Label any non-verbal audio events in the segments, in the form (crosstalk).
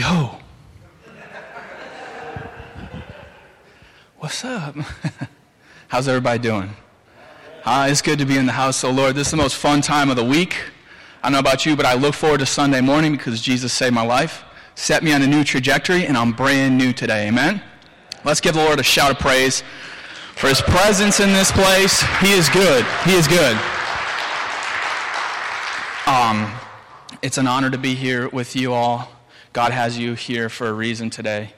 Yo. What's up? (laughs) How's everybody doing? Uh, it's good to be in the house, so Lord, this is the most fun time of the week. I don't know about you, but I look forward to Sunday morning because Jesus saved my life, set me on a new trajectory, and I'm brand new today. Amen? Let's give the Lord a shout of praise for his presence in this place. He is good. He is good. Um, it's an honor to be here with you all. God has you here for a reason today.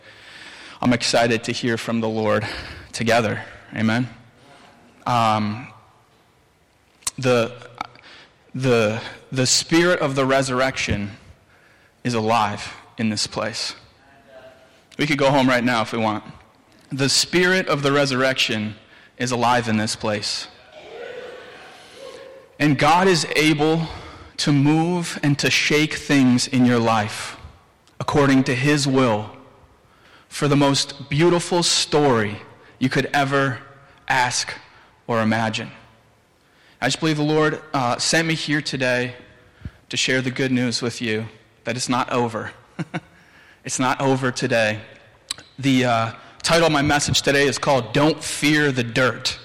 I'm excited to hear from the Lord together. Amen. Um, the, the, the spirit of the resurrection is alive in this place. We could go home right now if we want. The spirit of the resurrection is alive in this place. And God is able to move and to shake things in your life according to His will for the most beautiful story you could ever ask or imagine. I just believe the Lord uh, sent me here today to share the good news with you that it's not over. (laughs) it's not over today. The uh, title of my message today is called Don't Fear the Dirt.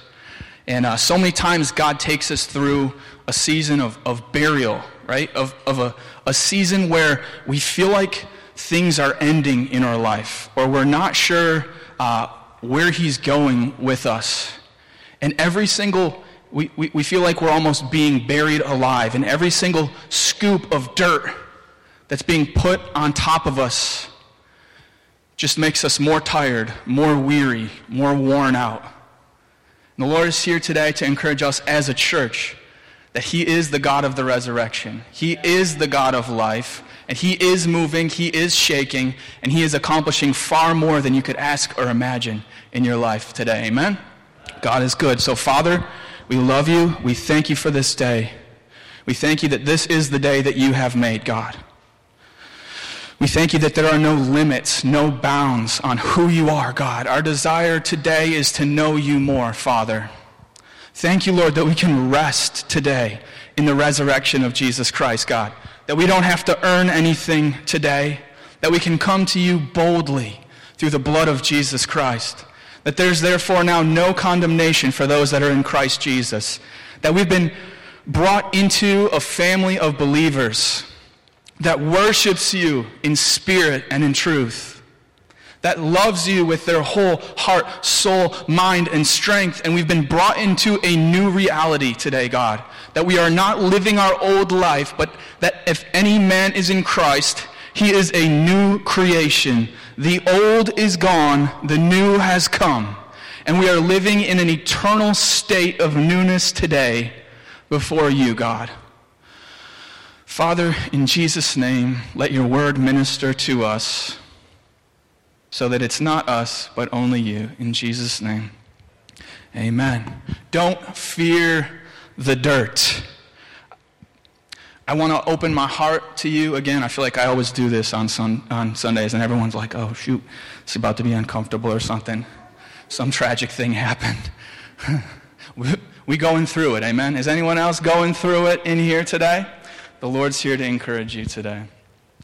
And uh, so many times God takes us through a season of, of burial, right? Of, of a, a season where we feel like things are ending in our life, or we're not sure uh, where He's going with us. And every single we, we, we feel like we're almost being buried alive. And every single scoop of dirt that's being put on top of us just makes us more tired, more weary, more worn out. And the Lord is here today to encourage us as a church that He is the God of the resurrection. He is the God of life. And He is moving, He is shaking, and He is accomplishing far more than you could ask or imagine in your life today. Amen? God is good. So, Father, we love you. We thank you for this day. We thank you that this is the day that you have made, God. We thank you that there are no limits, no bounds on who you are, God. Our desire today is to know you more, Father. Thank you, Lord, that we can rest today in the resurrection of Jesus Christ, God. That we don't have to earn anything today, that we can come to you boldly through the blood of Jesus Christ that there's therefore now no condemnation for those that are in Christ Jesus. That we've been brought into a family of believers that worships you in spirit and in truth. That loves you with their whole heart, soul, mind, and strength. And we've been brought into a new reality today, God. That we are not living our old life, but that if any man is in Christ, he is a new creation. The old is gone, the new has come. And we are living in an eternal state of newness today before you, God. Father, in Jesus' name, let your word minister to us so that it's not us, but only you. In Jesus' name, amen. Don't fear the dirt. I want to open my heart to you again. I feel like I always do this on, sun, on Sundays, and everyone's like, oh, shoot, it's about to be uncomfortable or something. Some tragic thing happened. (laughs) we, going through it, amen? Is anyone else going through it in here today? The Lord's here to encourage you today.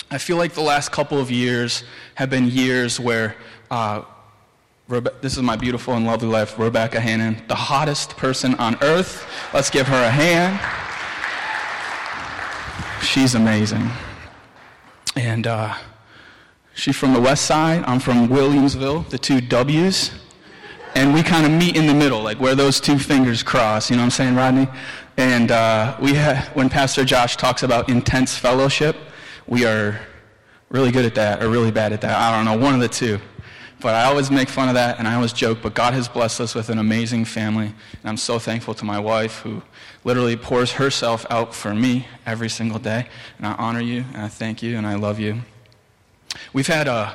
I feel like the last couple of years have been years where uh, Rebe- this is my beautiful and lovely wife, Rebecca Hannon, the hottest person on earth. Let's give her a hand. She's amazing. And uh, she's from the west side. I'm from Williamsville, the two W's. And we kind of meet in the middle, like where those two fingers cross. You know what I'm saying, Rodney? And uh, we ha- when Pastor Josh talks about intense fellowship, we are really good at that or really bad at that. I don't know, one of the two. But I always make fun of that and I always joke, but God has blessed us with an amazing family. And I'm so thankful to my wife who literally pours herself out for me every single day. And I honor you and I thank you and I love you. We've had, uh,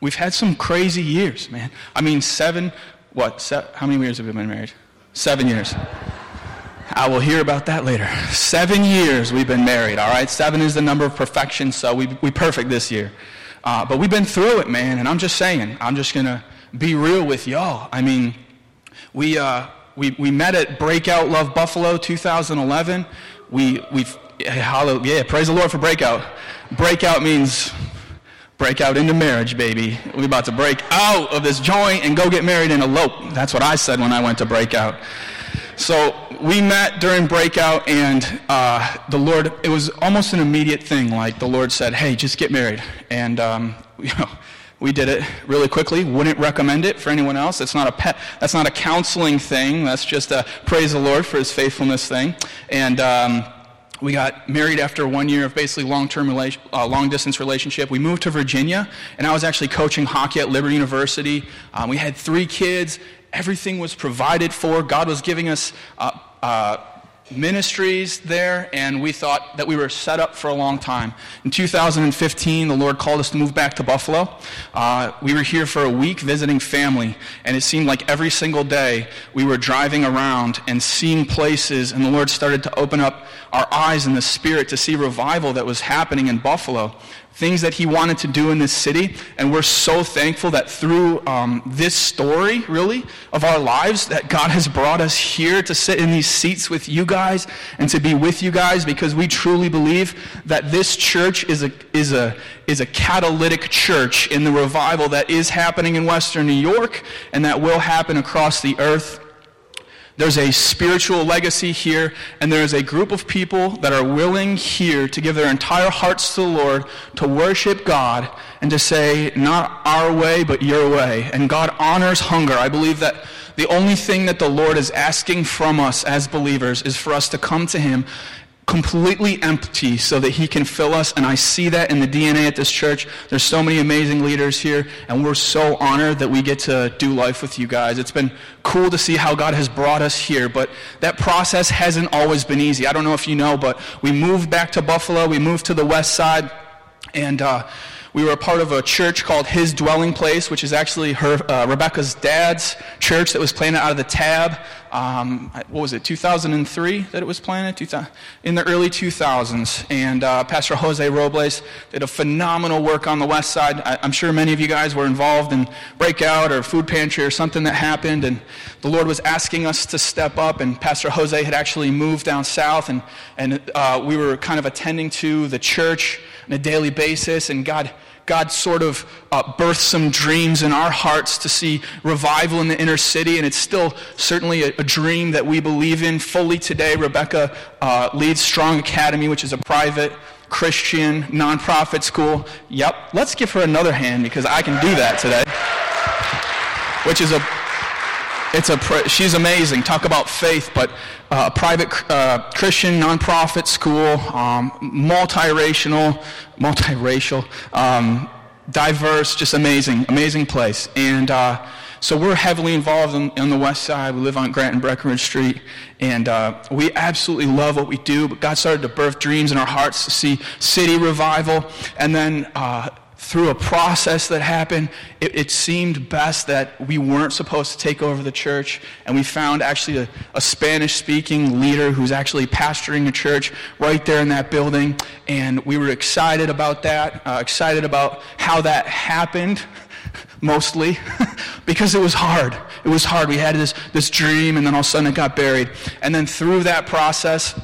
we've had some crazy years, man. I mean, seven, what, se- how many years have we been married? Seven years. I will hear about that later. Seven years we've been married, all right? Seven is the number of perfection, so we, we perfect this year. Uh, but we've been through it, man, and I'm just saying, I'm just going to be real with y'all. I mean, we, uh, we, we met at Breakout Love Buffalo 2011. We, we've, yeah, praise the Lord for Breakout. Breakout means break out into marriage, baby. We're about to break out of this joint and go get married and elope. That's what I said when I went to breakout. So we met during breakout, and uh, the Lord, it was almost an immediate thing. Like the Lord said, hey, just get married. And, um, (laughs) you know, we did it really quickly. Wouldn't recommend it for anyone else. It's not a pet, that's not a counseling thing. That's just a praise the Lord for his faithfulness thing. And, um, we got married after one year of basically long-term rela- uh, long-distance relationship. We moved to Virginia, and I was actually coaching hockey at Liberty University. Um, we had three kids. Everything was provided for. God was giving us uh, uh, ministries there, and we thought that we were set up for a long time. In 2015, the Lord called us to move back to Buffalo. Uh, we were here for a week visiting family, and it seemed like every single day we were driving around and seeing places, and the Lord started to open up our eyes in the Spirit to see revival that was happening in Buffalo things that he wanted to do in this city. And we're so thankful that through um, this story, really, of our lives, that God has brought us here to sit in these seats with you guys and to be with you guys because we truly believe that this church is a, is a, is a catalytic church in the revival that is happening in Western New York and that will happen across the earth. There's a spiritual legacy here, and there is a group of people that are willing here to give their entire hearts to the Lord, to worship God, and to say, not our way, but your way. And God honors hunger. I believe that the only thing that the Lord is asking from us as believers is for us to come to Him completely empty so that he can fill us. And i see that in the dna at this church. There's so many amazing leaders here and we're so honored that we get to do life with you guys. It's been cool to see how god has brought us here but that process hasn't always been easy. I don't know if you know but we moved back to buffalo. We moved to the west side and uh, we were a part of a church called His Dwelling Place, which is actually her, uh, Rebecca's dad's church that was planted out of the tab. Um, what was it, 2003 that it was planted? in the early 2000s. And uh, Pastor Jose Robles did a phenomenal work on the west side. I, I'm sure many of you guys were involved in Breakout or Food Pantry or something that happened. And the Lord was asking us to step up. And Pastor Jose had actually moved down south. And, and uh, we were kind of attending to the church on a daily basis. And God God sort of uh, birthed some dreams in our hearts to see revival in the inner city, and it's still certainly a, a dream that we believe in fully today. Rebecca uh, leads Strong Academy, which is a private Christian nonprofit school. Yep, let's give her another hand because I can do that today. Which is a it's a she's amazing. Talk about faith, but uh, a private uh, Christian nonprofit school, um, multiracial, multiracial, um, diverse, just amazing, amazing place. And uh, so we're heavily involved in, on the west side. We live on Grant and Breckenridge Street, and uh, we absolutely love what we do. But God started to birth dreams in our hearts to see city revival, and then uh, through a process that happened, it, it, seemed best that we weren't supposed to take over the church. And we found actually a, a Spanish speaking leader who's actually pastoring a church right there in that building. And we were excited about that, uh, excited about how that happened, (laughs) mostly, (laughs) because it was hard. It was hard. We had this, this dream, and then all of a sudden it got buried. And then through that process,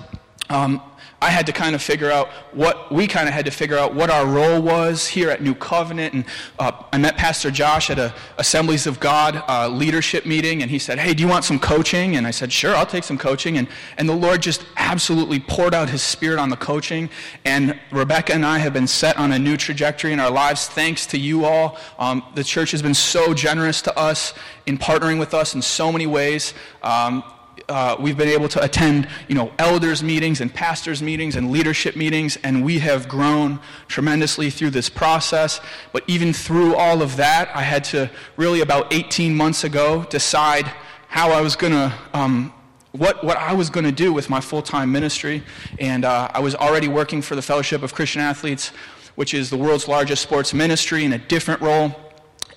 um, I had to kind of figure out what, we kind of had to figure out what our role was here at New Covenant. And uh, I met Pastor Josh at a Assemblies of God uh, leadership meeting, and he said, Hey, do you want some coaching? And I said, Sure, I'll take some coaching. And, and the Lord just absolutely poured out his spirit on the coaching. And Rebecca and I have been set on a new trajectory in our lives thanks to you all. Um, the church has been so generous to us in partnering with us in so many ways. Um, uh, we've been able to attend, you know, elders meetings and pastors meetings and leadership meetings, and we have grown tremendously through this process. But even through all of that, I had to really about 18 months ago decide how I was going to. Um, what, what I was going to do with my full time ministry. And uh, I was already working for the Fellowship of Christian Athletes, which is the world's largest sports ministry, in a different role.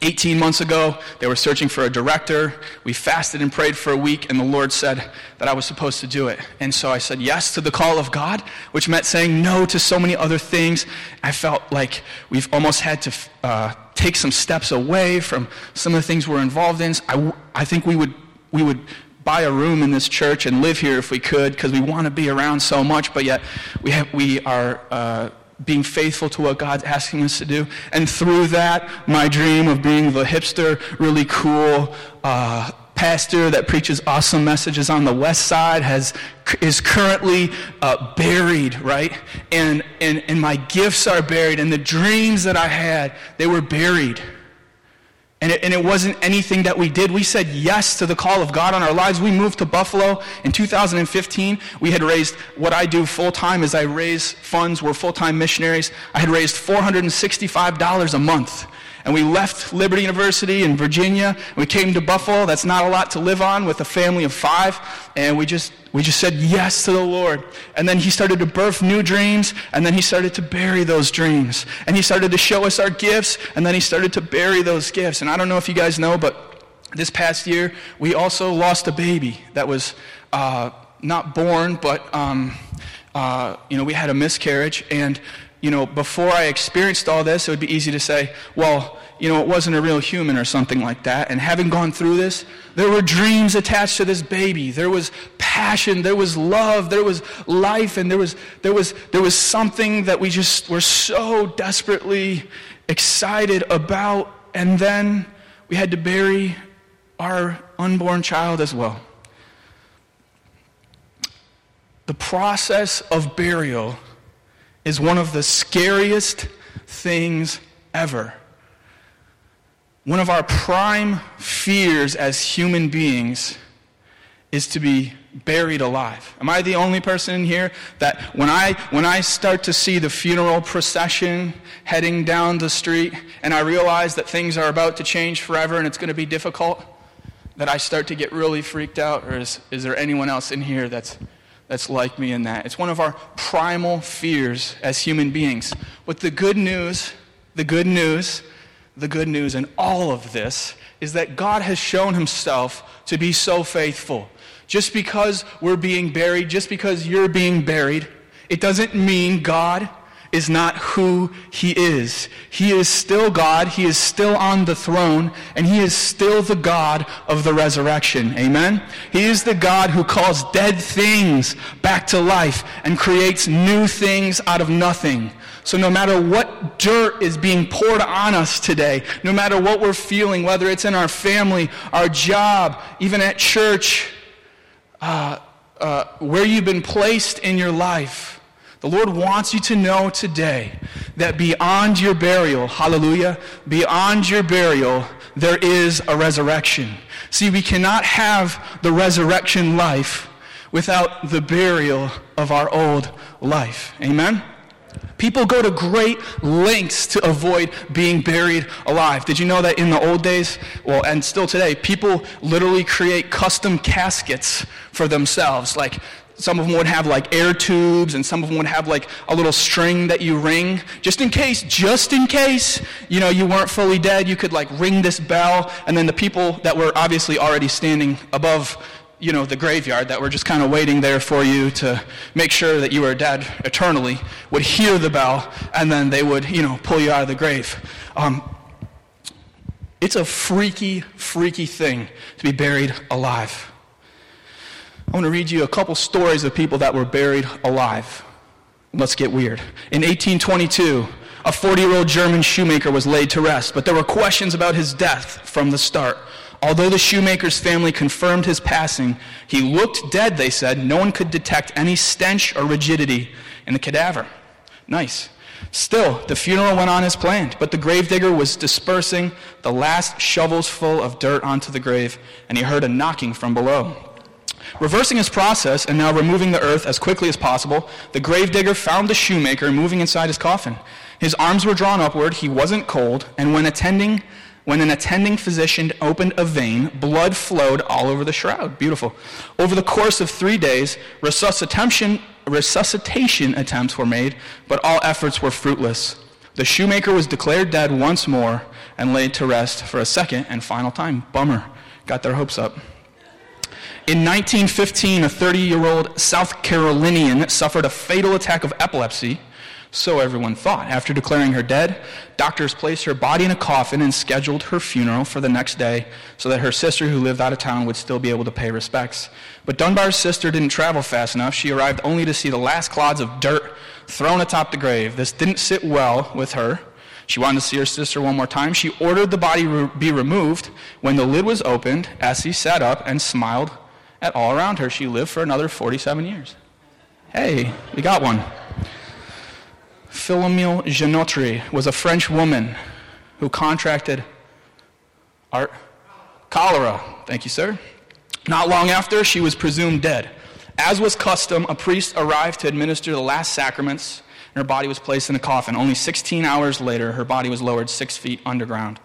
18 months ago, they were searching for a director. We fasted and prayed for a week, and the Lord said that I was supposed to do it. And so I said yes to the call of God, which meant saying no to so many other things. I felt like we've almost had to uh, take some steps away from some of the things we're involved in. I, I think we would, we would buy a room in this church and live here if we could because we want to be around so much, but yet we, have, we are. Uh, being faithful to what God's asking us to do. And through that, my dream of being the hipster, really cool uh, pastor that preaches awesome messages on the west side has, is currently uh, buried, right? And, and, and my gifts are buried, and the dreams that I had, they were buried. And it, and it, wasn't anything that we did. We said yes to the call of God on our lives. We moved to Buffalo in 2015. We had raised, what I do full time is I raise funds. We're full time missionaries. I had raised $465 a month and we left Liberty University in Virginia. We came to Buffalo. That's not a lot to live on with a family of five. And we just, we just said yes to the Lord. And then He started to birth new dreams. And then He started to bury those dreams. And He started to show us our gifts. And then He started to bury those gifts. And I don't know if you guys know, but this past year, we also lost a baby that was uh, not born, but, um, uh, you know, we had a miscarriage. And you know, before I experienced all this, it would be easy to say, well, you know, it wasn't a real human or something like that. And having gone through this, there were dreams attached to this baby. There was passion, there was love, there was life, and there was, there was, there was something that we just were so desperately excited about. And then we had to bury our unborn child as well. The process of burial is one of the scariest things ever. One of our prime fears as human beings is to be buried alive. Am I the only person in here that when I when I start to see the funeral procession heading down the street and I realize that things are about to change forever and it's going to be difficult that I start to get really freaked out or is, is there anyone else in here that's that's like me in that. It's one of our primal fears as human beings. But the good news, the good news, the good news in all of this is that God has shown himself to be so faithful. Just because we're being buried, just because you're being buried, it doesn't mean God is not who he is. He is still God, he is still on the throne, and he is still the God of the resurrection. Amen? He is the God who calls dead things back to life and creates new things out of nothing. So no matter what dirt is being poured on us today, no matter what we're feeling, whether it's in our family, our job, even at church, uh, uh, where you've been placed in your life, the Lord wants you to know today that beyond your burial, hallelujah, beyond your burial, there is a resurrection. See, we cannot have the resurrection life without the burial of our old life. Amen? People go to great lengths to avoid being buried alive. Did you know that in the old days, well, and still today, people literally create custom caskets for themselves? Like some of them would have like air tubes, and some of them would have like a little string that you ring. Just in case, just in case, you know, you weren't fully dead, you could like ring this bell, and then the people that were obviously already standing above, you know, the graveyard, that were just kind of waiting there for you to make sure that you were dead eternally, would hear the bell, and then they would, you know, pull you out of the grave. Um, it's a freaky, freaky thing to be buried alive. I want to read you a couple stories of people that were buried alive. Let's get weird. In 1822, a 40 year old German shoemaker was laid to rest, but there were questions about his death from the start. Although the shoemaker's family confirmed his passing, he looked dead, they said. No one could detect any stench or rigidity in the cadaver. Nice. Still, the funeral went on as planned, but the gravedigger was dispersing the last shovels full of dirt onto the grave, and he heard a knocking from below. Reversing his process and now removing the earth as quickly as possible, the gravedigger found the shoemaker moving inside his coffin. His arms were drawn upward, he wasn't cold, and when attending when an attending physician opened a vein, blood flowed all over the shroud. Beautiful. Over the course of three days, resuscitation, resuscitation attempts were made, but all efforts were fruitless. The shoemaker was declared dead once more and laid to rest for a second and final time. Bummer. Got their hopes up. In 1915, a 30 year old South Carolinian suffered a fatal attack of epilepsy. So everyone thought. After declaring her dead, doctors placed her body in a coffin and scheduled her funeral for the next day so that her sister, who lived out of town, would still be able to pay respects. But Dunbar's sister didn't travel fast enough. She arrived only to see the last clods of dirt thrown atop the grave. This didn't sit well with her. She wanted to see her sister one more time. She ordered the body re- be removed. When the lid was opened, Essie sat up and smiled at all around her. She lived for another 47 years. Hey, we got one. Philomele Jonetre was a French woman who contracted art, cholera. Thank you, sir. Not long after, she was presumed dead. As was custom, a priest arrived to administer the last sacraments, and her body was placed in a coffin. Only 16 hours later, her body was lowered six feet underground.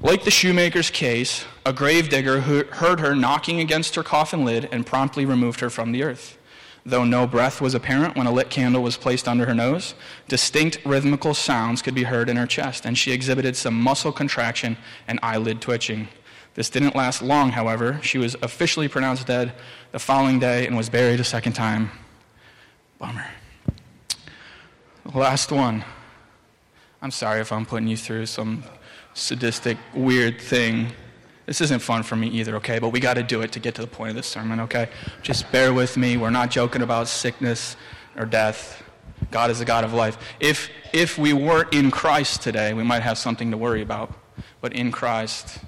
Like the shoemaker's case, a gravedigger heard her knocking against her coffin lid and promptly removed her from the earth. Though no breath was apparent when a lit candle was placed under her nose, distinct rhythmical sounds could be heard in her chest, and she exhibited some muscle contraction and eyelid twitching. This didn't last long, however. She was officially pronounced dead the following day and was buried a second time. Bummer. Last one. I'm sorry if I'm putting you through some sadistic, weird thing. This isn't fun for me either, okay? But we got to do it to get to the point of this sermon, okay? Just bear with me. We're not joking about sickness or death. God is the God of life. If, if we weren't in Christ today, we might have something to worry about. But in Christ,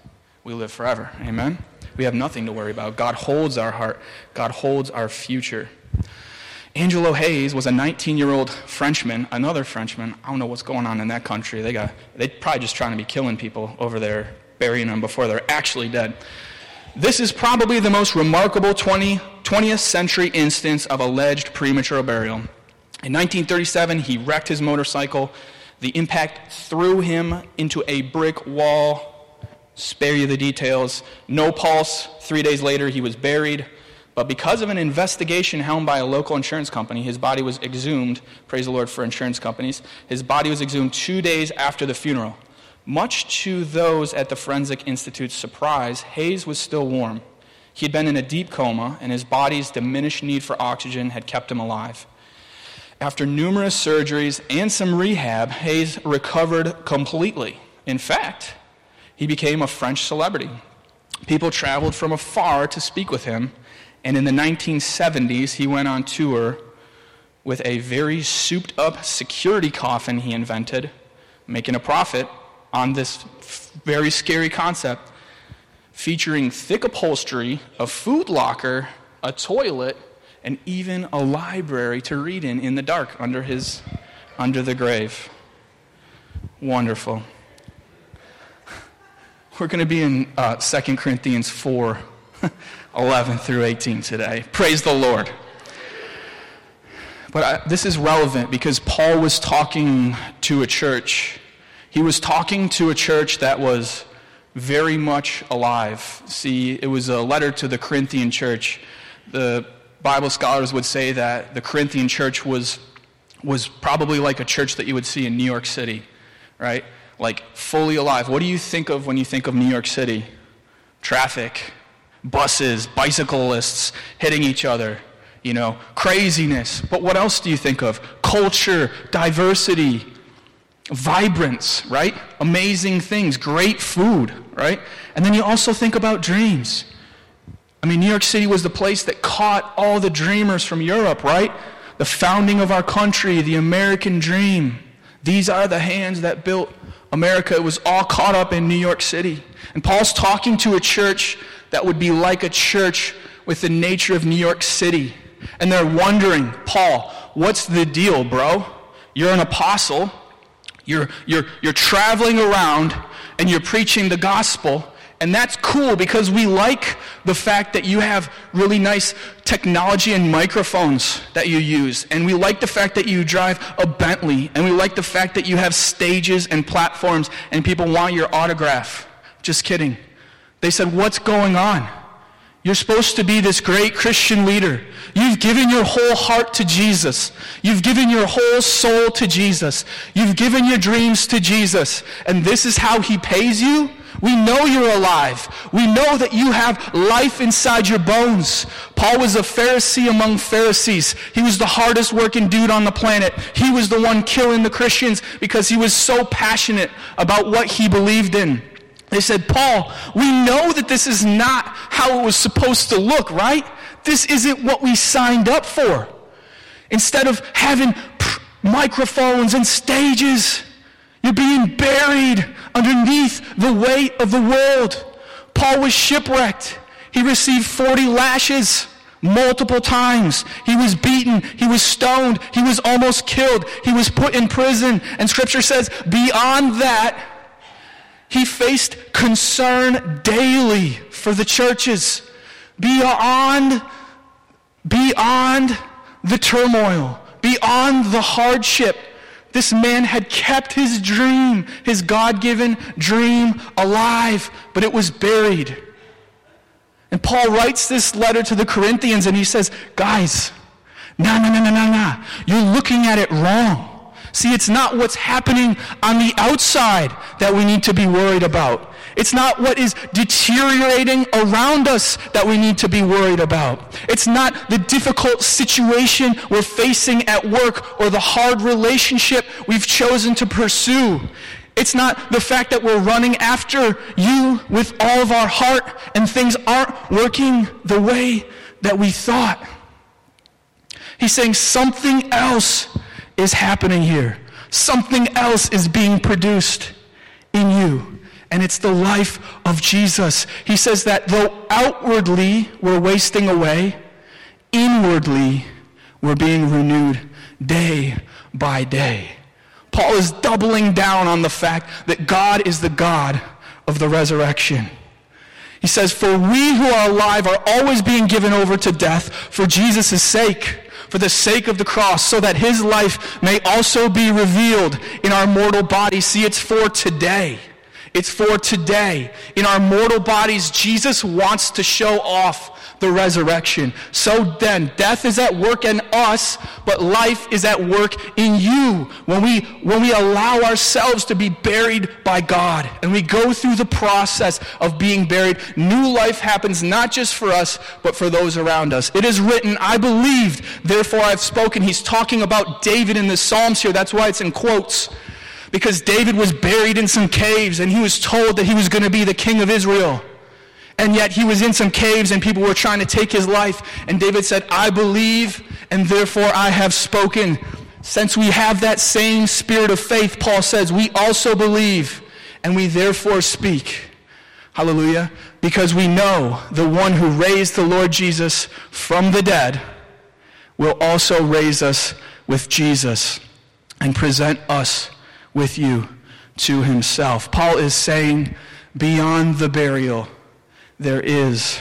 we live forever. Amen? We have nothing to worry about. God holds our heart, God holds our future. Angelo Hayes was a 19 year old Frenchman, another Frenchman. I don't know what's going on in that country. They got, they probably just trying to be killing people over there burying them before they're actually dead. This is probably the most remarkable 20, 20th century instance of alleged premature burial. In 1937, he wrecked his motorcycle. The impact threw him into a brick wall. Spare you the details. No pulse. Three days later, he was buried. But because of an investigation helmed by a local insurance company, his body was exhumed. Praise the Lord for insurance companies. His body was exhumed two days after the funeral. Much to those at the Forensic Institute's surprise, Hayes was still warm. He had been in a deep coma, and his body's diminished need for oxygen had kept him alive. After numerous surgeries and some rehab, Hayes recovered completely. In fact, he became a French celebrity. People traveled from afar to speak with him, and in the 1970s, he went on tour with a very souped up security coffin he invented, making a profit on this very scary concept featuring thick upholstery, a food locker, a toilet, and even a library to read in in the dark under his under the grave. Wonderful. We're going to be in uh, 2 Corinthians 4 (laughs) 11 through 18 today. Praise the Lord. But I, this is relevant because Paul was talking to a church he was talking to a church that was very much alive. See, it was a letter to the Corinthian church. The Bible scholars would say that the Corinthian church was, was probably like a church that you would see in New York City, right? Like fully alive. What do you think of when you think of New York City? Traffic, buses, bicyclists hitting each other, you know, craziness. But what else do you think of? Culture, diversity, vibrance, right? Amazing things, great food, right? And then you also think about dreams. I mean, New York City was the place that caught all the dreamers from Europe, right? The founding of our country, the American dream. These are the hands that built America. It was all caught up in New York City. And Paul's talking to a church that would be like a church with the nature of New York City. And they're wondering, Paul, what's the deal, bro? You're an apostle. You're, you're, you're traveling around and you're preaching the gospel. And that's cool because we like the fact that you have really nice technology and microphones that you use. And we like the fact that you drive a Bentley. And we like the fact that you have stages and platforms and people want your autograph. Just kidding. They said, What's going on? You're supposed to be this great Christian leader. You've given your whole heart to Jesus. You've given your whole soul to Jesus. You've given your dreams to Jesus. And this is how he pays you? We know you're alive. We know that you have life inside your bones. Paul was a Pharisee among Pharisees. He was the hardest working dude on the planet. He was the one killing the Christians because he was so passionate about what he believed in. They said, Paul, we know that this is not how it was supposed to look, right? This isn't what we signed up for. Instead of having microphones and stages, you're being buried underneath the weight of the world. Paul was shipwrecked. He received 40 lashes multiple times. He was beaten. He was stoned. He was almost killed. He was put in prison. And scripture says, beyond that, he faced concern daily for the churches. Beyond, beyond the turmoil, beyond the hardship, this man had kept his dream, his God given dream, alive, but it was buried. And Paul writes this letter to the Corinthians and he says, Guys, no, no, no, no, no, no. You're looking at it wrong. See, it's not what's happening on the outside that we need to be worried about. It's not what is deteriorating around us that we need to be worried about. It's not the difficult situation we're facing at work or the hard relationship we've chosen to pursue. It's not the fact that we're running after you with all of our heart and things aren't working the way that we thought. He's saying something else is happening here. Something else is being produced in you. And it's the life of Jesus. He says that though outwardly we're wasting away, inwardly we're being renewed day by day. Paul is doubling down on the fact that God is the God of the resurrection. He says, For we who are alive are always being given over to death for Jesus' sake for the sake of the cross, so that his life may also be revealed in our mortal bodies. See, it's for today. It's for today. In our mortal bodies, Jesus wants to show off the resurrection. So then, death is at work in us, but life is at work in you. When we, when we allow ourselves to be buried by God and we go through the process of being buried, new life happens not just for us, but for those around us. It is written, I believed, therefore I've spoken. He's talking about David in the Psalms here. That's why it's in quotes because David was buried in some caves and he was told that he was going to be the king of Israel. And yet he was in some caves and people were trying to take his life. And David said, I believe and therefore I have spoken. Since we have that same spirit of faith, Paul says, we also believe and we therefore speak. Hallelujah. Because we know the one who raised the Lord Jesus from the dead will also raise us with Jesus and present us with you to himself. Paul is saying, beyond the burial, there is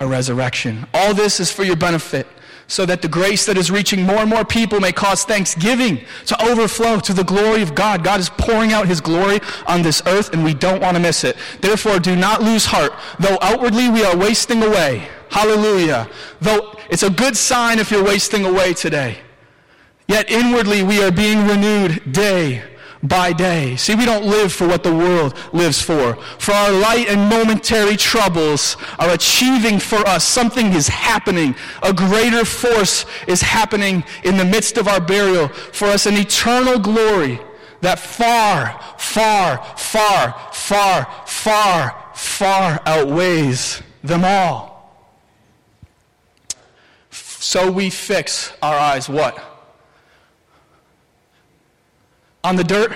a resurrection. All this is for your benefit, so that the grace that is reaching more and more people may cause thanksgiving to overflow to the glory of God. God is pouring out his glory on this earth, and we don't want to miss it. Therefore, do not lose heart. Though outwardly we are wasting away, hallelujah. Though it's a good sign if you're wasting away today. Yet inwardly we are being renewed day by day. See, we don't live for what the world lives for. For our light and momentary troubles are achieving for us. Something is happening. A greater force is happening in the midst of our burial. For us, an eternal glory that far, far, far, far, far, far outweighs them all. So we fix our eyes what? On the dirt?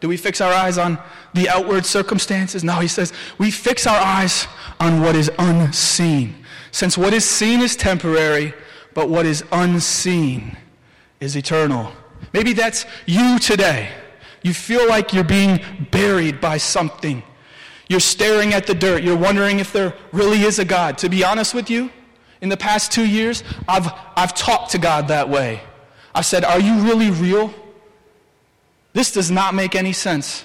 Do we fix our eyes on the outward circumstances? No, he says we fix our eyes on what is unseen. Since what is seen is temporary, but what is unseen is eternal. Maybe that's you today. You feel like you're being buried by something. You're staring at the dirt. You're wondering if there really is a God. To be honest with you, in the past two years, I've, I've talked to God that way. I said, Are you really real? This does not make any sense.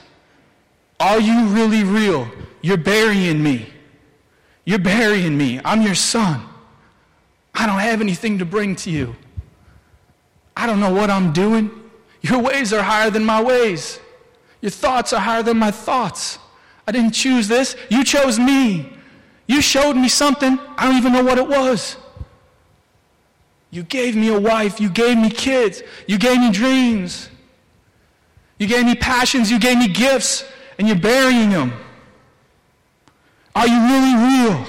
Are you really real? You're burying me. You're burying me. I'm your son. I don't have anything to bring to you. I don't know what I'm doing. Your ways are higher than my ways. Your thoughts are higher than my thoughts. I didn't choose this. You chose me. You showed me something. I don't even know what it was. You gave me a wife. You gave me kids. You gave me dreams. You gave me passions. You gave me gifts. And you're burying them. Are you really real?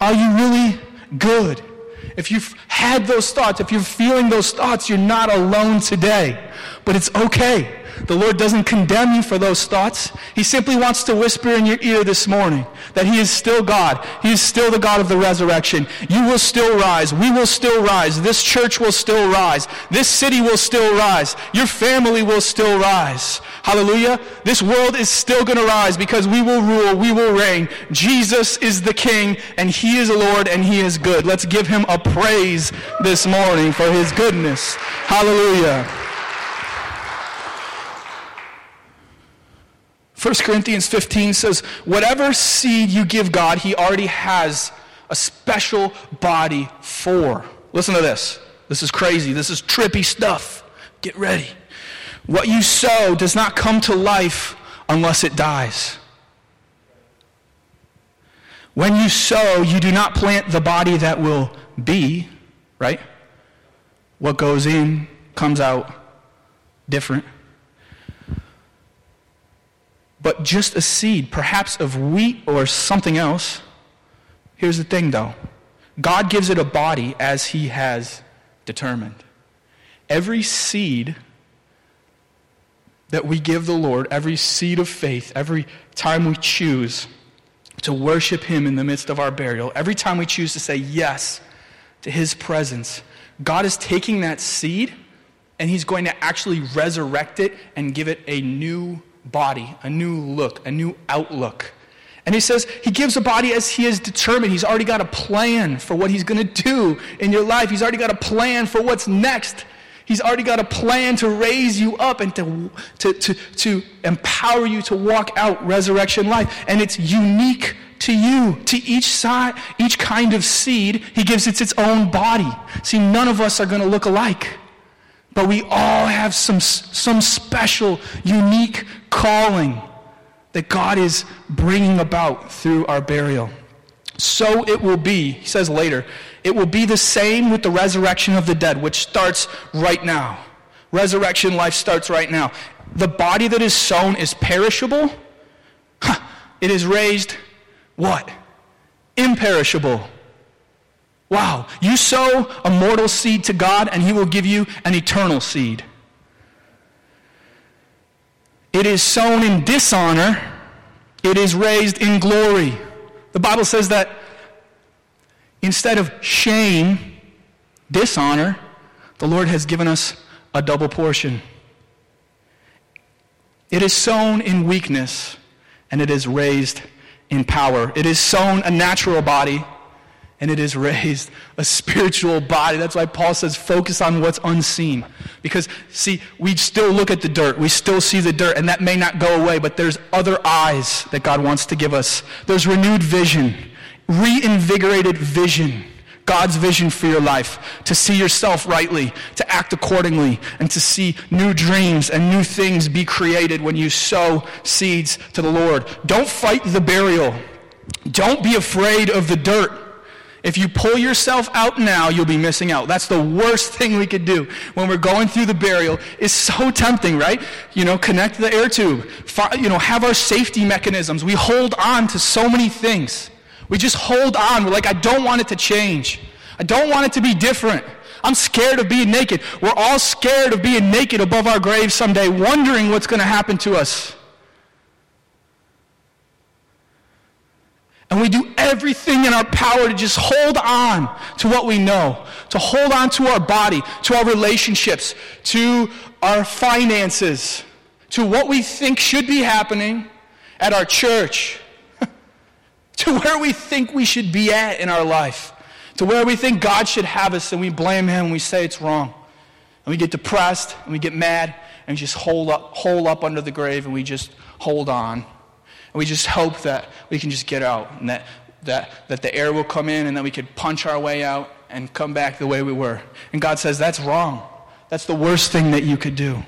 Are you really good? If you've had those thoughts, if you're feeling those thoughts, you're not alone today. But it's okay. The Lord doesn't condemn you for those thoughts. He simply wants to whisper in your ear this morning that He is still God. He is still the God of the resurrection. You will still rise. We will still rise. This church will still rise. This city will still rise. Your family will still rise. Hallelujah. This world is still going to rise because we will rule. We will reign. Jesus is the King and He is the Lord and He is good. Let's give Him a praise this morning for His goodness. Hallelujah. 1 Corinthians 15 says, Whatever seed you give God, He already has a special body for. Listen to this. This is crazy. This is trippy stuff. Get ready. What you sow does not come to life unless it dies. When you sow, you do not plant the body that will be, right? What goes in comes out different but just a seed, perhaps of wheat or something else. Here's the thing, though God gives it a body as He has determined. Every seed that we give the Lord, every seed of faith, every time we choose to worship Him in the midst of our burial, every time we choose to say yes to His presence, God is taking that seed and He's going to actually resurrect it and give it a new body, a new look, a new outlook. And he says he gives a body as he is determined. He's already got a plan for what he's going to do in your life. He's already got a plan for what's next. He's already got a plan to raise you up and to, to, to, to empower you to walk out resurrection life. And it's unique to you, to each side, each kind of seed, he gives it its own body. See, none of us are going to look alike. But we all have some, some special, unique calling that God is bringing about through our burial. So it will be, he says later, it will be the same with the resurrection of the dead, which starts right now. Resurrection life starts right now. The body that is sown is perishable. It is raised what? Imperishable. Wow. You sow a mortal seed to God, and He will give you an eternal seed. It is sown in dishonor, it is raised in glory. The Bible says that instead of shame, dishonor, the Lord has given us a double portion. It is sown in weakness, and it is raised in power. It is sown a natural body and it is raised a spiritual body. That's why Paul says focus on what's unseen. Because, see, we still look at the dirt, we still see the dirt, and that may not go away, but there's other eyes that God wants to give us. There's renewed vision, reinvigorated vision. God's vision for your life, to see yourself rightly, to act accordingly, and to see new dreams and new things be created when you sow seeds to the Lord. Don't fight the burial. Don't be afraid of the dirt. If you pull yourself out now, you'll be missing out. That's the worst thing we could do when we're going through the burial. It's so tempting, right? You know, connect the air tube. You know, have our safety mechanisms. We hold on to so many things. We just hold on. We're like, I don't want it to change. I don't want it to be different. I'm scared of being naked. We're all scared of being naked above our graves someday, wondering what's going to happen to us. And we do everything in our power to just hold on to what we know, to hold on to our body, to our relationships, to our finances, to what we think should be happening at our church, (laughs) to where we think we should be at in our life, to where we think God should have us, and we blame Him and we say it's wrong. And we get depressed and we get mad and we just hold up, hold up under the grave and we just hold on. We just hope that we can just get out and that, that, that the air will come in and that we could punch our way out and come back the way we were. And God says, that's wrong. That's the worst thing that you could do.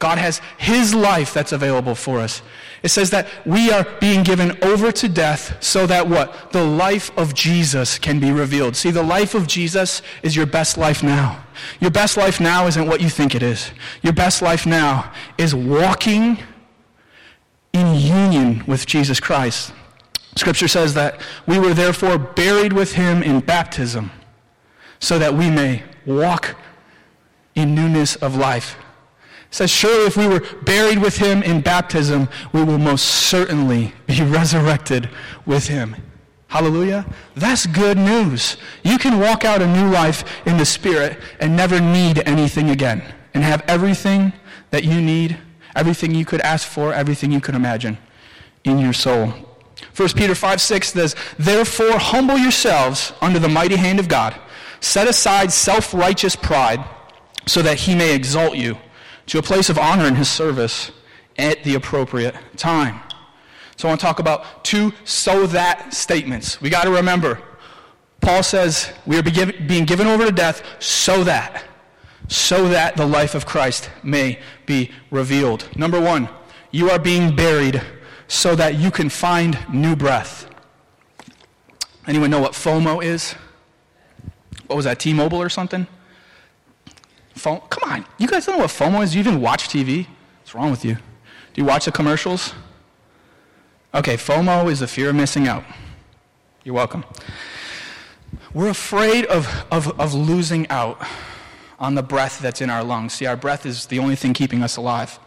God has His life that's available for us. It says that we are being given over to death so that what? The life of Jesus can be revealed. See, the life of Jesus is your best life now. Your best life now isn't what you think it is. Your best life now is walking in union with Jesus Christ. Scripture says that we were therefore buried with him in baptism so that we may walk in newness of life It says, Surely if we were buried with him in baptism, we will most certainly be (laughs) resurrected with him. Hallelujah. That's good news. You can walk out a new life in the Spirit and never need anything again and have everything that you need, everything you could ask for, everything you could imagine in your soul. 1 Peter 5 6 says, Therefore, humble yourselves under the mighty hand of God. Set aside self righteous pride so that he may exalt you to a place of honor in his service at the appropriate time. So I want to talk about two so that statements. We got to remember, Paul says we are being given over to death so that, so that the life of Christ may be revealed. Number one, you are being buried so that you can find new breath. Anyone know what FOMO is? What was that, T Mobile or something? FOMO? Come on, you guys don't know what FOMO is? Do you even watch TV? What's wrong with you? Do you watch the commercials? Okay, FOMO is the fear of missing out. You're welcome. We're afraid of, of, of losing out on the breath that's in our lungs. See, our breath is the only thing keeping us alive.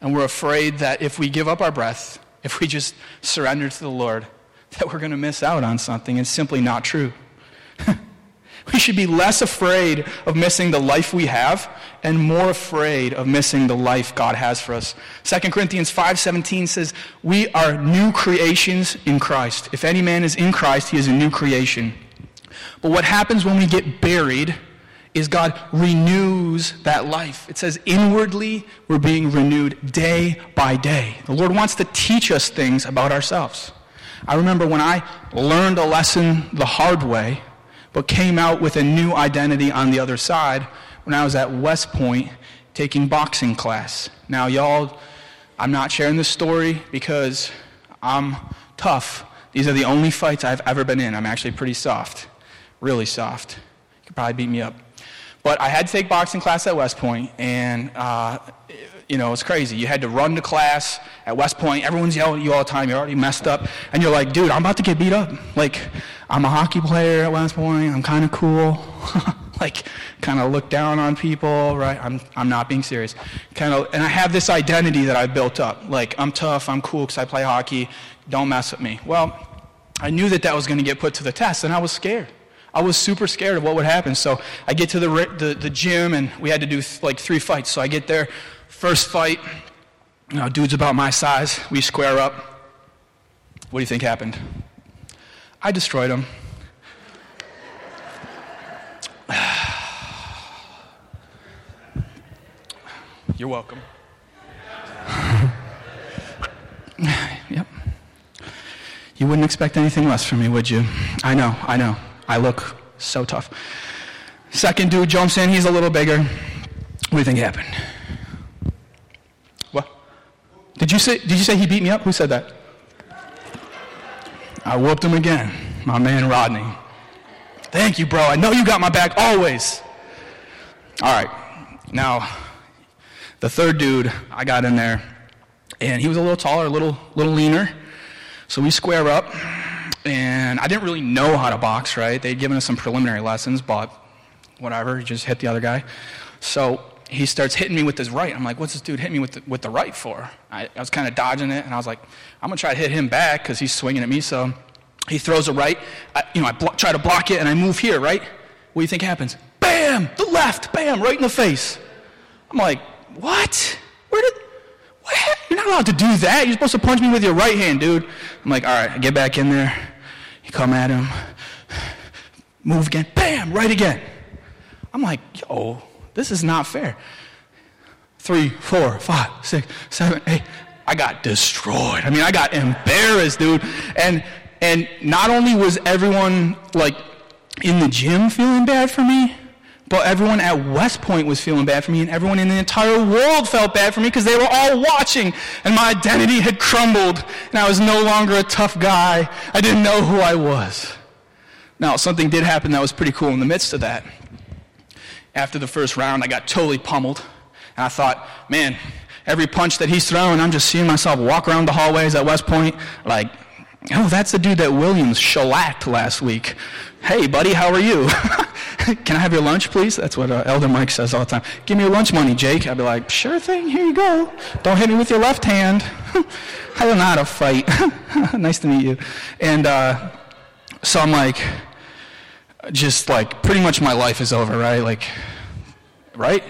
And we're afraid that if we give up our breath, (laughs) if we just surrender to the Lord, that we're going to miss out on something. It's simply not true. (laughs) We should be less afraid of missing the life we have and more afraid of missing the life God has for us. 2 Corinthians 5:17 says, "We are new creations in Christ. If any man is in Christ, he is a new creation." But what happens when we get buried is God renews that life. It says inwardly we're being renewed day by day. The Lord wants to teach us things about ourselves. I remember when I learned a lesson the hard way, but came out with a new identity on the other side when I was at West Point taking boxing class. Now, y'all, I'm not sharing this story because I'm tough. These are the only fights I've ever been in. I'm actually pretty soft, really soft. You could probably beat me up. But I had to take boxing class at West Point, and uh, you know, it's crazy. You had to run to class at West Point. Everyone's yelling at you all the time. You're already messed up. And you're like, dude, I'm about to get beat up. Like, I'm a hockey player at West Point. I'm kind of cool. (laughs) like, kind of look down on people, right? I'm, I'm not being serious. Kind of, and I have this identity that I've built up. Like, I'm tough. I'm cool because I play hockey. Don't mess with me. Well, I knew that that was going to get put to the test, and I was scared. I was super scared of what would happen. So I get to the, the, the gym, and we had to do th- like three fights. So I get there First fight, you know, dude's about my size. We square up. What do you think happened? I destroyed him. (sighs) You're welcome. (laughs) yep. You wouldn't expect anything less from me, would you? I know, I know. I look so tough. Second dude jumps in, he's a little bigger. What do you think happened? What? Did you say, did you say he beat me up? Who said that? I whooped him again. My man Rodney. Thank you, bro. I know you got my back always. All right. Now, the third dude, I got in there, and he was a little taller, a little, little leaner. So we square up, and I didn't really know how to box, right? They'd given us some preliminary lessons, but whatever, just hit the other guy. So he starts hitting me with his right. I'm like, what's this dude hitting me with the, with the right for? I, I was kind of dodging it, and I was like, I'm going to try to hit him back because he's swinging at me. So he throws a right. I, you know, I blo- try to block it, and I move here, right? What do you think happens? Bam! The left, bam, right in the face. I'm like, what? Where did? You're not allowed to do that. You're supposed to punch me with your right hand, dude. I'm like, all right, get back in there. You come at him. Move again. Bam! Right again. I'm like, yo, this is not fair. Three, four, five, six, seven, eight. I got destroyed. I mean, I got embarrassed, dude. And and not only was everyone like in the gym feeling bad for me, But everyone at West Point was feeling bad for me, and everyone in the entire world felt bad for me because they were all watching, and my identity had crumbled, and I was no longer a tough guy. I didn't know who I was. Now, something did happen that was pretty cool in the midst of that. After the first round, I got totally pummeled, and I thought, man, every punch that he's throwing, I'm just seeing myself walk around the hallways at West Point like, oh, that's the dude that Williams shellacked last week. Hey, buddy, how are you? (laughs) Can I have your lunch, please? That's what uh, Elder Mike says all the time. Give me your lunch money, Jake. I'd be like, sure thing, here you go. Don't hit me with your left hand. (laughs) I don't know how to fight. (laughs) nice to meet you. And uh, so I'm like, just like, pretty much my life is over, right? Like, right?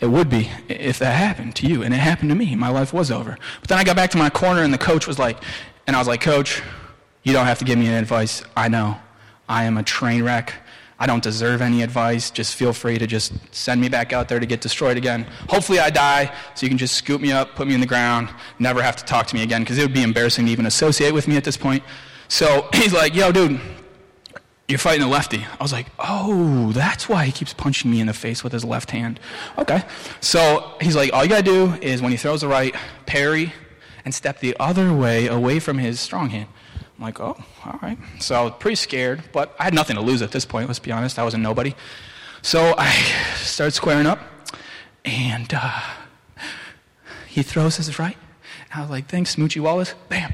It would be if that happened to you. And it happened to me. My life was over. But then I got back to my corner, and the coach was like, and I was like, Coach, you don't have to give me any advice. I know. I am a train wreck. I don't deserve any advice. Just feel free to just send me back out there to get destroyed again. Hopefully, I die so you can just scoop me up, put me in the ground, never have to talk to me again because it would be embarrassing to even associate with me at this point. So (clears throat) he's like, yo, dude, you're fighting a lefty. I was like, oh, that's why he keeps punching me in the face with his left hand. Okay. So he's like, all you got to do is when he throws the right, parry and step the other way away from his strong hand. I'm like, oh, all right. So I was pretty scared, but I had nothing to lose at this point, let's be honest. I was a nobody. So (laughs) I started squaring up, and uh, he throws his right. And I was like, thanks, Smoochie Wallace. Bam.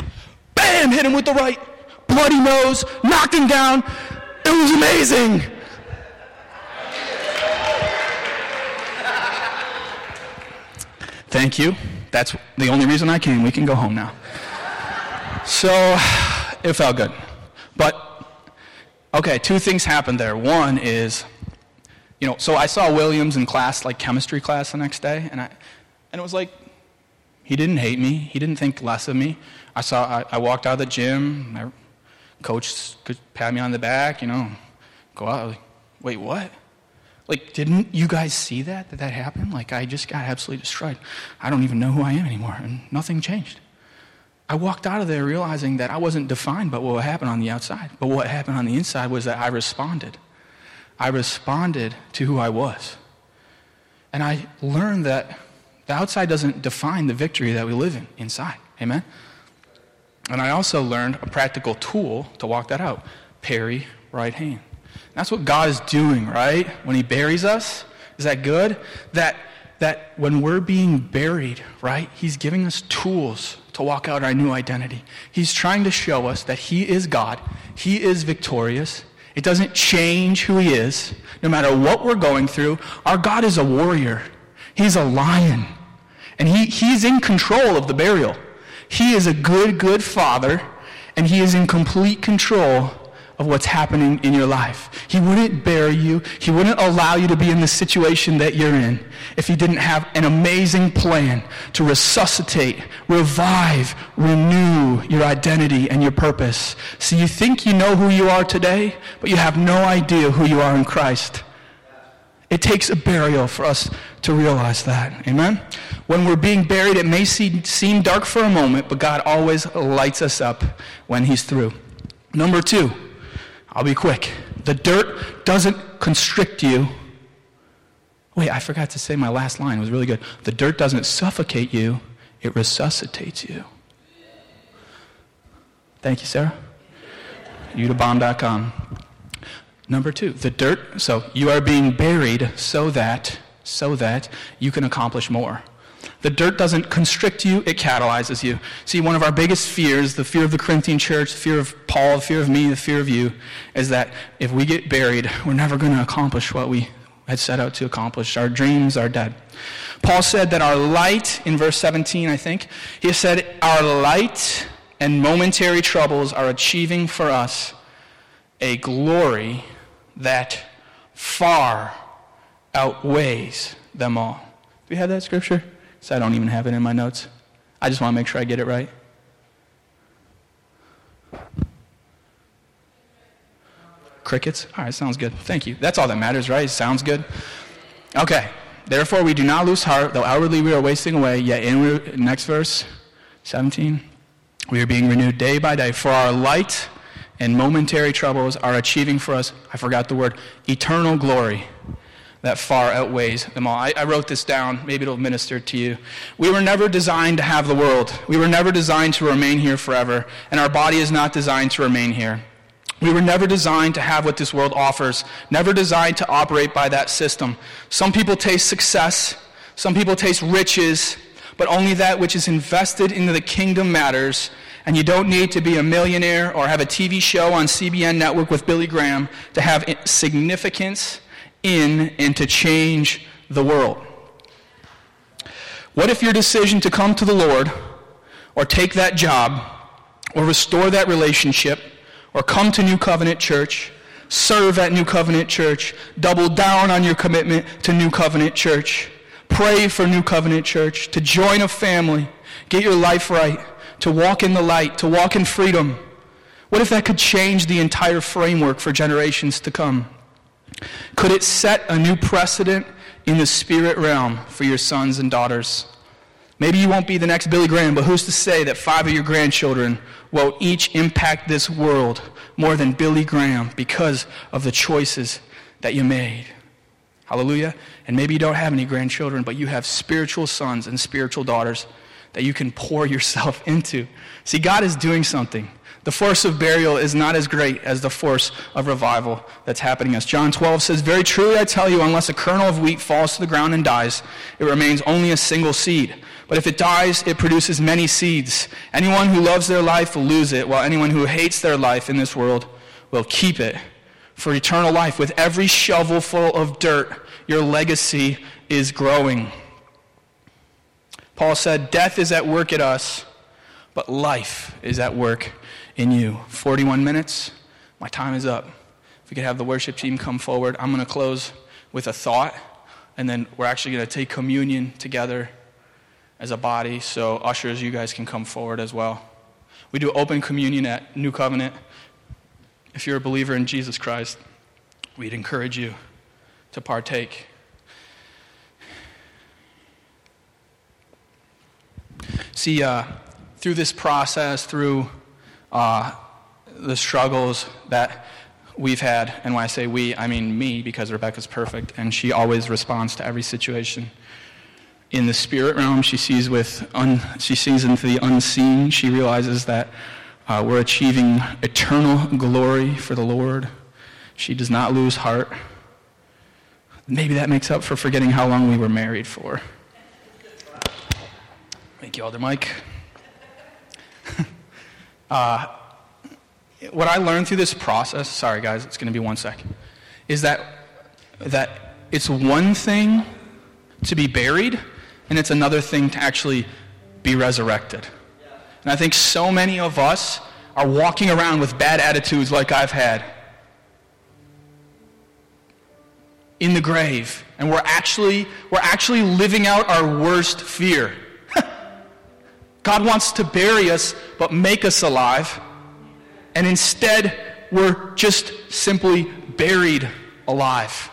Bam! Hit him with the right. Bloody nose, knocked him down. It was amazing. Thank you. That's the only reason I came. We can go home now. So (sighs) it felt good. But, okay, two things happened there. One is, you know, so I saw Williams in class, like chemistry class the next day, and, I, and it was like, he didn't hate me. He didn't think less of me. I saw, I, I walked out of the gym, my coach could pat me on the back, you know, go out, like, wait, what? Like, didn't you guys see that, that that happened? Like, I just got absolutely destroyed. I don't even know who I am anymore, and nothing changed. I walked out of there realizing that I wasn't defined by what happened on the outside, but what happened on the inside was that I responded. I responded to who I was. And I learned that the outside doesn't define the victory that we live in inside. Amen? And I also learned a practical tool to walk that out parry right hand. That's what God is doing, right? When He buries us. Is that good? That, that when we're being buried, right, He's giving us tools to walk out our new identity. He's trying to show us that He is God, He is victorious. It doesn't change who He is, no matter what we're going through. Our God is a warrior, He's a lion, and he, He's in control of the burial. He is a good, good Father, and He is in complete control of what's happening in your life. He wouldn't bury you. He wouldn't allow you to be in the situation that you're in if he didn't have an amazing plan to resuscitate, revive, renew your identity and your purpose. So you think you know who you are today, but you have no idea who you are in Christ. It takes a burial for us to realize that. Amen? When we're being buried, it may seem dark for a moment, but God always lights us up when he's through. Number two, I'll be quick. The dirt doesn't constrict you. Wait, I forgot to say my last line. It was really good. The dirt doesn't suffocate you, it resuscitates you. Thank you, Sarah. Udabomb.com. Number two, the dirt. So you are being buried so that, so that you can accomplish more. The dirt doesn't constrict you, it catalyzes you. See, one of our biggest fears, the fear of the Corinthian church, the fear of Paul, the fear of me, the fear of you, is that if we get buried, we're never going to accomplish what we had set out to accomplish. Our dreams are dead. Paul said that our light, in verse 17, I think, he said, Our light and momentary troubles are achieving for us a glory that far outweighs them all. Do we have that scripture? So I don't even have it in my notes. I just want to make sure I get it right. Crickets? All right, sounds good. Thank you. That's all that matters, right? It Sounds good. Okay. Therefore, we do not lose heart, though outwardly we are wasting away, yet in next verse, 17, we are being renewed day by day. For our light and momentary troubles are achieving for us, I forgot the word, eternal glory that far outweighs them all. I, I, wrote this down. Maybe it'll minister to you. We were never designed to have the world. We were never designed to remain here forever, and our body is not designed to remain here. We were never designed to have what this world offers, never designed to operate by that system. Some people taste success, some people taste riches, but only that which is invested into the kingdom matters. And you don't need to be a millionaire or have a TV show on CBN Network with Billy Graham to have significance in and to change the world. What if your decision to come to the Lord or take that job or restore that relationship or come to New Covenant Church, serve at New Covenant Church, double down on your commitment to New Covenant Church, pray for New Covenant Church, to join a family, get your life right, to walk in the light, to walk in freedom? What if that could change the entire framework for generations to come? Could it set a new precedent in the spirit realm for your sons and daughters? Maybe you won't be the next Billy Graham, but who's to say that five of your grandchildren will each impact this world more than Billy Graham because of the choices that you made? Hallelujah. And maybe you don't have any grandchildren, but you have spiritual sons and spiritual daughters that you can pour yourself (laughs) into. See, God is doing something. The force of burial is not as great as the force of revival that's happening. As John 12 says, Very truly I tell you, unless a kernel of wheat falls to the ground and dies, it remains only a single seed. But if it dies, it produces many seeds. Anyone who loves their life will lose it, while anyone who hates their life in this world will keep it for eternal life. With every shovelful of dirt, your legacy is growing. Paul said, Death is at work at us, but life is at work in you. 41 minutes. My time is up. If we could have the worship team come forward, I'm going to close with a thought, and then we're actually going to take communion together as a body. So, ushers, you guys can come forward as well. We do open communion at New Covenant. If you're a believer in Jesus Christ, we'd encourage you to partake. See, uh, through this process, through uh, the struggles that we've had. And when I say we, I mean me, because Rebecca's perfect, and she always responds to every situation. In the spirit realm, she sees with un, she sees into the unseen. She realizes that uh, we're achieving eternal glory for the Lord. She does not lose heart. Maybe that makes up for forgetting how long we were married for. Thank you, Elder Mike. (laughs) Uh, what I learned through this process, sorry guys, it's going to be one second, is that, that it's one thing to be buried, and it's another thing to actually be resurrected. And I think so many of us are walking around with bad attitudes like I've had in the grave. And we're actually, we're actually living out our worst fear. God wants to bury us, but make us alive. And instead, we're just simply buried alive.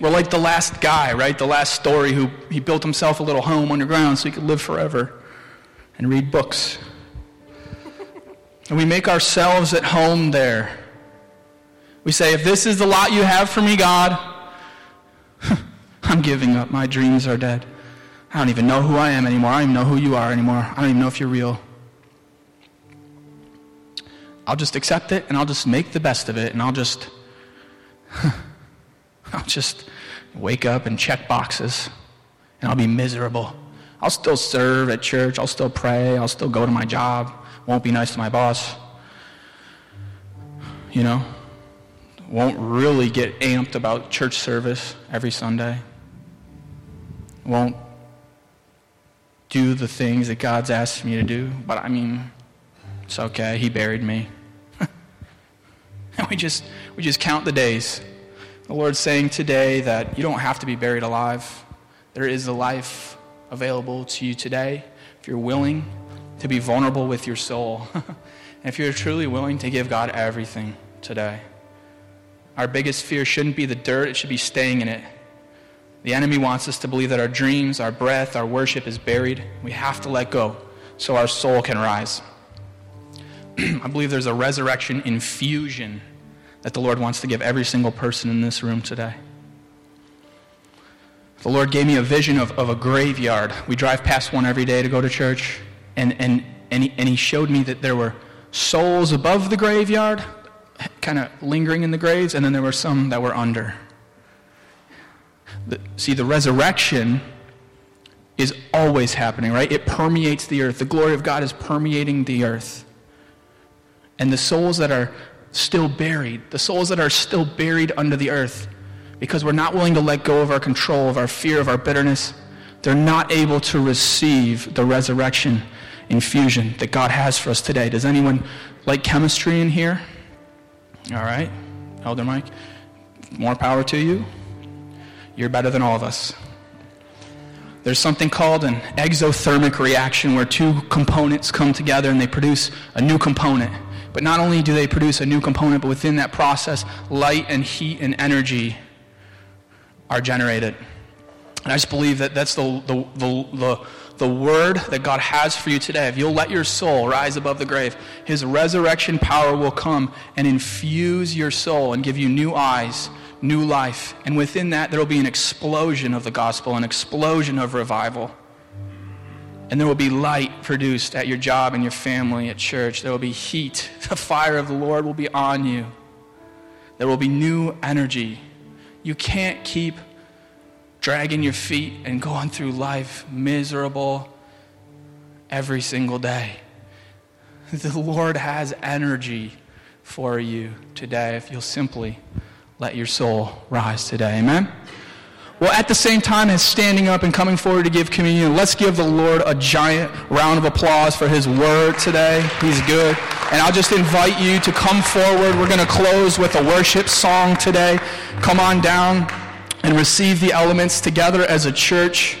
We're like the last guy, right? The last story who he built himself a little home underground so he could live forever and read books. And we make ourselves at home there. We say, if this is the lot you have for me, God, (laughs) I'm giving up. My dreams are dead. I don't even know who I am anymore. I don't even know who you are anymore. I don't even know if you're real. I'll just accept it and I'll just make the best of it and I'll just (laughs) I'll just wake up and check boxes and I'll be miserable. I'll still serve at church, I'll still pray, I'll still go to my job, won't be nice to my boss. You know? Won't really get amped about church service every Sunday. Won't do the things that God's asked me to do, but I mean, it's okay. He buried me. (laughs) and we just, we just count the days. The Lord's saying today that you don't have to be buried alive. There is a life available to you today if you're willing to be vulnerable with your soul. and (laughs) if you're truly willing to give God everything today. Our biggest fear shouldn't be the dirt, it should be staying in it. The enemy wants us to believe that our dreams, our breath, our worship is buried. We have to let go so our soul can rise. (clears throat) I believe there's a resurrection infusion that the Lord wants to give every single person in this room today. The Lord gave me a vision of, of a graveyard. We drive past one every day to go to church, and, and, and, he, and he showed me that there were souls above the graveyard, kind of lingering in the graves, and then there were some that were under. See, the resurrection is always happening, right? It permeates the earth. The glory of God is permeating the earth. And the souls that are still buried, the souls that are still buried under the earth, because we're not willing to let go of our control, of our fear, of our bitterness, they're not able to receive the resurrection infusion that God has for us today. Does anyone like chemistry in here? All right. Elder Mike, more power to you. You're better than all of us. There's something called an exothermic reaction where two components come together and they produce a new component. But not only do they produce a new component, but within that process, light and heat and energy are generated. And I just believe that that's the, the, the, the, the word that God has for you today. If you'll let your soul rise above the grave, His resurrection power will come and infuse your soul and give you new eyes, new life. And within that, there will be an explosion of the gospel, an explosion of revival. And there will be light produced at your job and your family, at church. There will be heat. (laughs) The fire of the Lord will be on you. There will be new energy. You can't keep dragging your feet and going through life miserable every single day. The Lord has energy for you today if you'll simply let your soul rise today. Amen? Well, at the same time as standing up and coming forward to give communion, let's give the Lord a giant round of applause for his word today. He's good. And I'll just invite you to come forward. We're going to close with a worship song today. Come on down and receive the elements together as a church.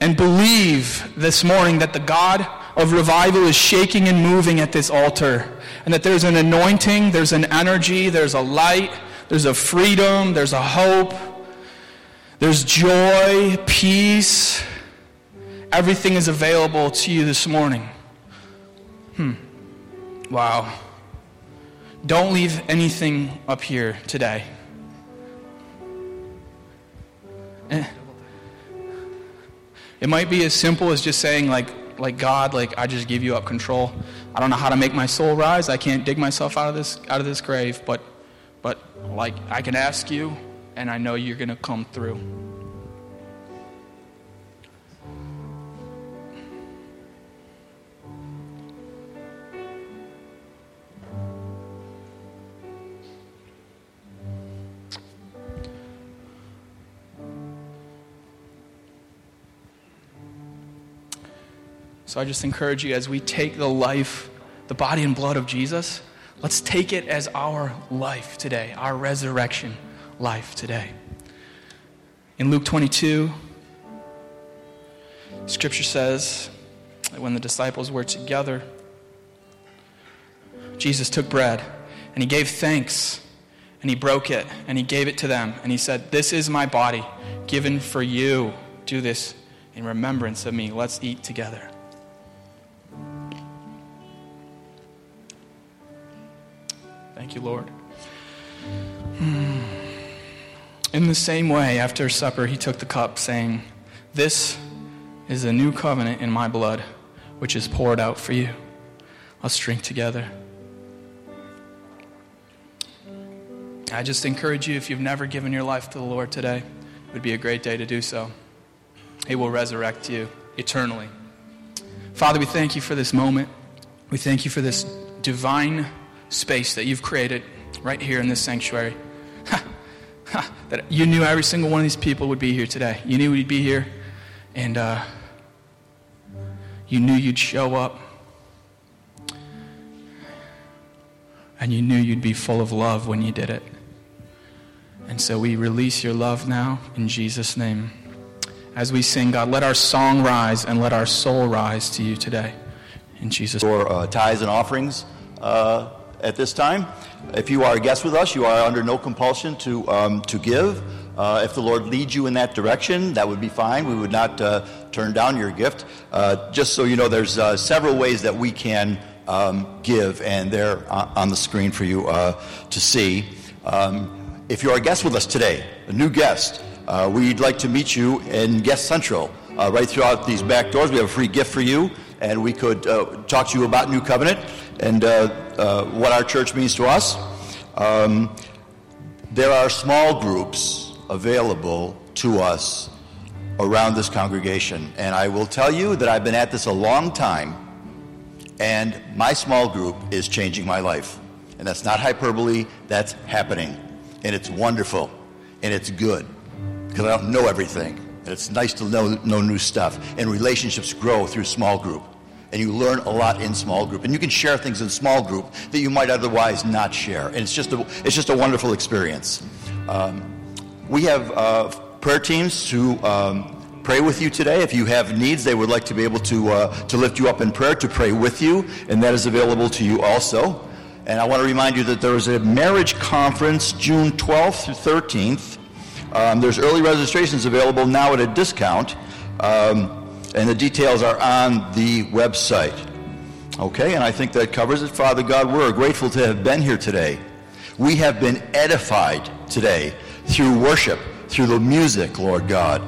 And believe this morning that the God of revival is shaking and moving at this altar. And that there's an anointing, there's an energy, there's a light, there's a freedom, there's a hope there's joy, peace. Everything is available to you this morning. Hmm. Wow. Don't leave anything up here today. Eh. It might be as simple as just saying, like, like God, like I just give you up control. I don't know how to make my soul rise. I can't dig myself out of this out of this grave, but but like I can ask you and I know you're going to come through. So I just encourage you as we take the life, the body and blood of Jesus, let's take it as our life today, our resurrection life today. In Luke 22, scripture says that when the disciples were together, Jesus took bread and he gave thanks and he broke it and he gave it to them and he said, This is my body given for you. Do this in remembrance of me. Let's eat together. You, Lord. In the same way, after supper, he took the cup, saying, This is a new covenant in my blood, which is poured out for you. Let's drink together. I just encourage you, if you've never given your life to the Lord today, it would be a great day to do so. He will resurrect you eternally. Father, we thank you for this moment. We thank you for this divine space that you've created right here in this sanctuary that you knew every single one of these people would be here today. You knew we'd be here, and uh, you knew you'd show up, and you knew you'd be full of love when you did it. And so we release your love now in Jesus' name. As we sing, God, let our song rise and let our soul rise to you today. In Jesus' name. For uh, tithes and offerings uh, at this time. If you are a guest with us, you are under no compulsion to, um, to give. Uh, if the Lord leads you in that direction, that would be fine. We would not uh, turn down your gift. Uh, just so you know, there's uh, several ways that we can um, give, and they're on the screen for you uh, to see. Um, if you're a guest with us today, a new guest, uh, we'd like to meet you in Guest Central. Right throughout these back doors, we have a free gift for you, and we could uh, talk to you about New Covenant and uh, uh, what our church means to us. Um, there are small groups available to us around this congregation. And I will tell you that I've been at this a long time, and my small group is changing my life. And that's not hyperbole, that's happening. And it's wonderful, and it's good, because I don't know everything. And it's nice to know, know new stuff. And relationships grow through small group. And you learn a lot in small group. And you can share things in small group that you might otherwise not share. And it's just a, it's just a wonderful experience. Um, we have uh, prayer teams to um, pray with you today. If you have needs, they would like to be able to, uh, to lift you up in prayer, to pray with you, and that is available to you also. And I want to remind you that there is a marriage conference June 12th through 13th. Um, there's early registrations available now at a discount, um, and the details are on the website. Okay, and I think that covers it. Father God, we're grateful to have been here today. We have been edified today through worship, through the music, Lord God,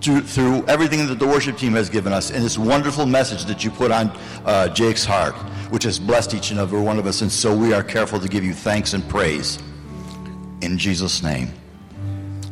through, through everything that the worship team has given us, and this wonderful message that you put on uh, Jake's heart, which has blessed each and every one of us. And so we are careful to give you thanks and praise. In Jesus' name,